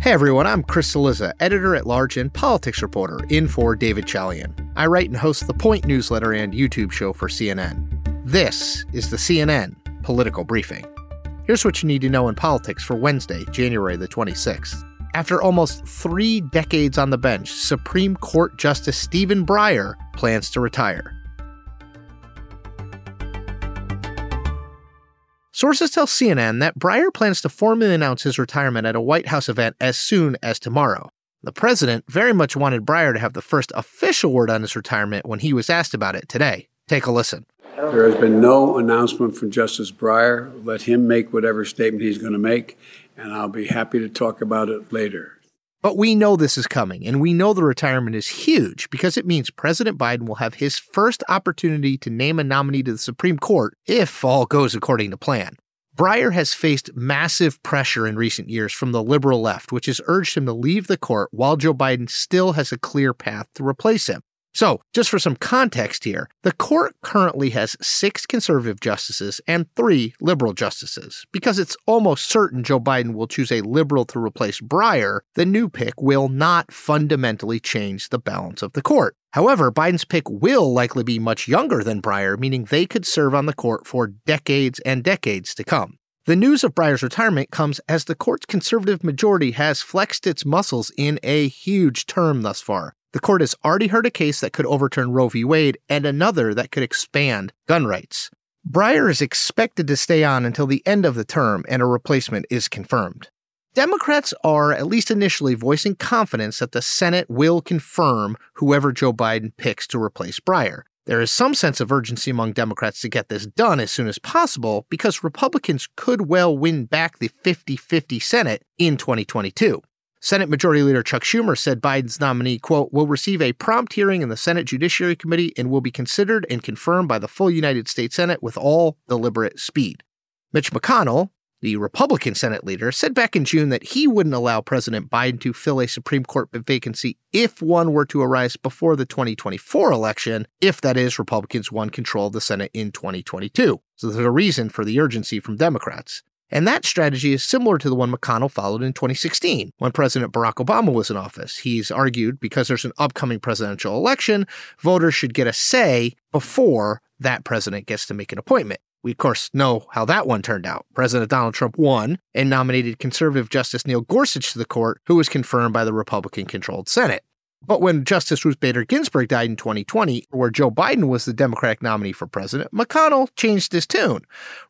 Hey everyone, I'm Chris Cillizza, editor at large and politics reporter in for David Chalian. I write and host the Point newsletter and YouTube show for CNN. This is the CNN Political Briefing. Here's what you need to know in politics for Wednesday, January the 26th. After almost three decades on the bench, Supreme Court Justice Stephen Breyer plans to retire. Sources tell CNN that Breyer plans to formally announce his retirement at a White House event as soon as tomorrow. The president very much wanted Breyer to have the first official word on his retirement when he was asked about it today. Take a listen. There has been no announcement from Justice Breyer. Let him make whatever statement he's going to make, and I'll be happy to talk about it later. But we know this is coming, and we know the retirement is huge because it means President Biden will have his first opportunity to name a nominee to the Supreme Court if all goes according to plan. Breyer has faced massive pressure in recent years from the liberal left, which has urged him to leave the court while Joe Biden still has a clear path to replace him. So, just for some context here, the court currently has six conservative justices and three liberal justices. Because it's almost certain Joe Biden will choose a liberal to replace Breyer, the new pick will not fundamentally change the balance of the court. However, Biden's pick will likely be much younger than Breyer, meaning they could serve on the court for decades and decades to come. The news of Breyer's retirement comes as the court's conservative majority has flexed its muscles in a huge term thus far. The court has already heard a case that could overturn Roe v. Wade and another that could expand gun rights. Breyer is expected to stay on until the end of the term and a replacement is confirmed. Democrats are, at least initially, voicing confidence that the Senate will confirm whoever Joe Biden picks to replace Breyer. There is some sense of urgency among Democrats to get this done as soon as possible because Republicans could well win back the 50 50 Senate in 2022. Senate Majority Leader Chuck Schumer said Biden's nominee, quote, will receive a prompt hearing in the Senate Judiciary Committee and will be considered and confirmed by the full United States Senate with all deliberate speed. Mitch McConnell, the Republican Senate leader, said back in June that he wouldn't allow President Biden to fill a Supreme Court vacancy if one were to arise before the 2024 election, if that is, Republicans won control of the Senate in 2022. So there's a reason for the urgency from Democrats. And that strategy is similar to the one McConnell followed in 2016 when President Barack Obama was in office. He's argued because there's an upcoming presidential election, voters should get a say before that president gets to make an appointment. We, of course, know how that one turned out. President Donald Trump won and nominated conservative Justice Neil Gorsuch to the court, who was confirmed by the Republican controlled Senate. But when Justice Ruth Bader Ginsburg died in 2020, where Joe Biden was the Democratic nominee for president, McConnell changed his tune,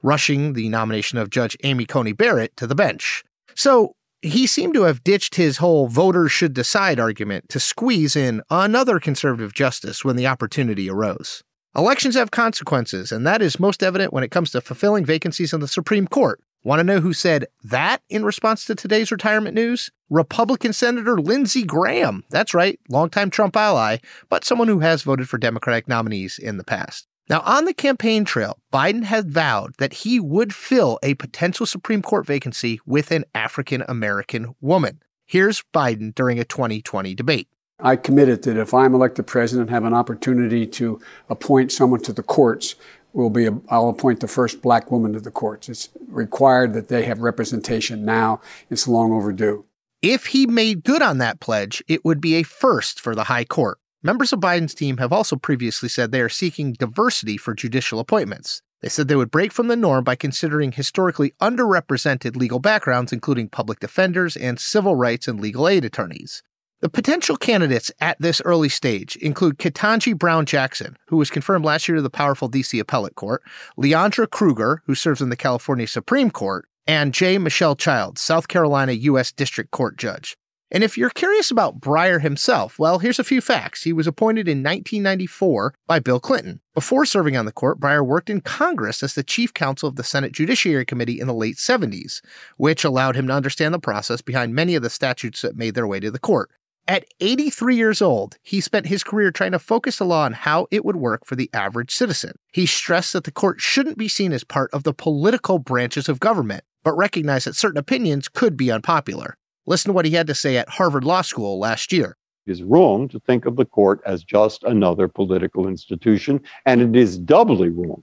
rushing the nomination of Judge Amy Coney Barrett to the bench. So he seemed to have ditched his whole voters should decide argument to squeeze in another conservative justice when the opportunity arose. Elections have consequences, and that is most evident when it comes to fulfilling vacancies on the Supreme Court. Want to know who said that in response to today's retirement news? Republican Senator Lindsey Graham. That's right, longtime Trump ally, but someone who has voted for Democratic nominees in the past. Now, on the campaign trail, Biden had vowed that he would fill a potential Supreme Court vacancy with an African American woman. Here's Biden during a 2020 debate. I committed that if I'm elected president, have an opportunity to appoint someone to the courts will be, I'll appoint the first black woman to the courts. It's required that they have representation now. It's long overdue. If he made good on that pledge, it would be a first for the High Court. Members of Biden's team have also previously said they are seeking diversity for judicial appointments. They said they would break from the norm by considering historically underrepresented legal backgrounds, including public defenders and civil rights and legal aid attorneys. The potential candidates at this early stage include Ketanji Brown Jackson, who was confirmed last year to the powerful D.C. Appellate Court, Leondra Kruger, who serves in the California Supreme Court, and J. Michelle Childs, South Carolina U.S. District Court Judge. And if you're curious about Breyer himself, well, here's a few facts. He was appointed in 1994 by Bill Clinton. Before serving on the court, Breyer worked in Congress as the chief counsel of the Senate Judiciary Committee in the late 70s, which allowed him to understand the process behind many of the statutes that made their way to the court. At 83 years old, he spent his career trying to focus the law on how it would work for the average citizen. He stressed that the court shouldn't be seen as part of the political branches of government, but recognized that certain opinions could be unpopular. Listen to what he had to say at Harvard Law School last year. It is wrong to think of the court as just another political institution, and it is doubly wrong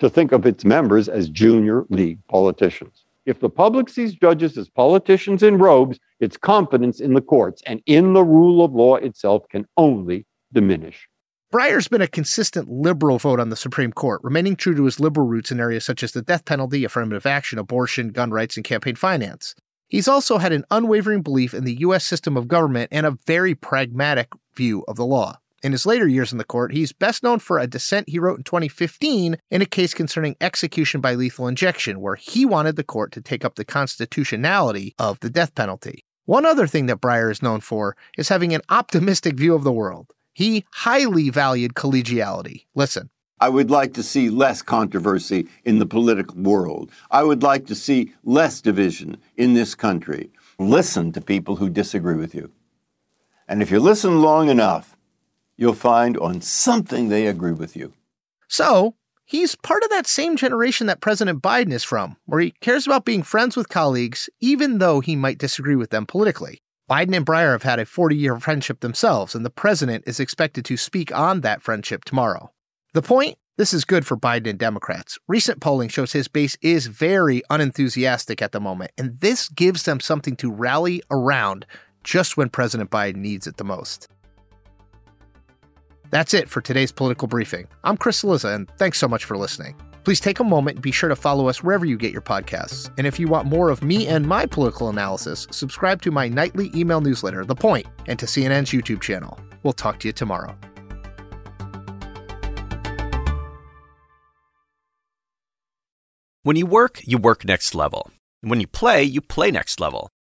to think of its members as junior league politicians. If the public sees judges as politicians in robes, its confidence in the courts and in the rule of law itself can only diminish. Breyer's been a consistent liberal vote on the Supreme Court, remaining true to his liberal roots in areas such as the death penalty, affirmative action, abortion, gun rights, and campaign finance. He's also had an unwavering belief in the U.S. system of government and a very pragmatic view of the law. In his later years in the court, he's best known for a dissent he wrote in 2015 in a case concerning execution by lethal injection, where he wanted the court to take up the constitutionality of the death penalty. One other thing that Breyer is known for is having an optimistic view of the world. He highly valued collegiality. Listen. I would like to see less controversy in the political world. I would like to see less division in this country. Listen to people who disagree with you. And if you listen long enough, you'll find on something they agree with you. So, he's part of that same generation that President Biden is from, where he cares about being friends with colleagues, even though he might disagree with them politically. Biden and Breyer have had a 40 year friendship themselves, and the president is expected to speak on that friendship tomorrow. The point? This is good for Biden and Democrats. Recent polling shows his base is very unenthusiastic at the moment, and this gives them something to rally around just when President Biden needs it the most. That's it for today's political briefing. I'm Chris Cillizza, and thanks so much for listening. Please take a moment and be sure to follow us wherever you get your podcasts. And if you want more of me and my political analysis, subscribe to my nightly email newsletter, The Point, and to CNN's YouTube channel. We'll talk to you tomorrow. When you work, you work next level. When you play, you play next level.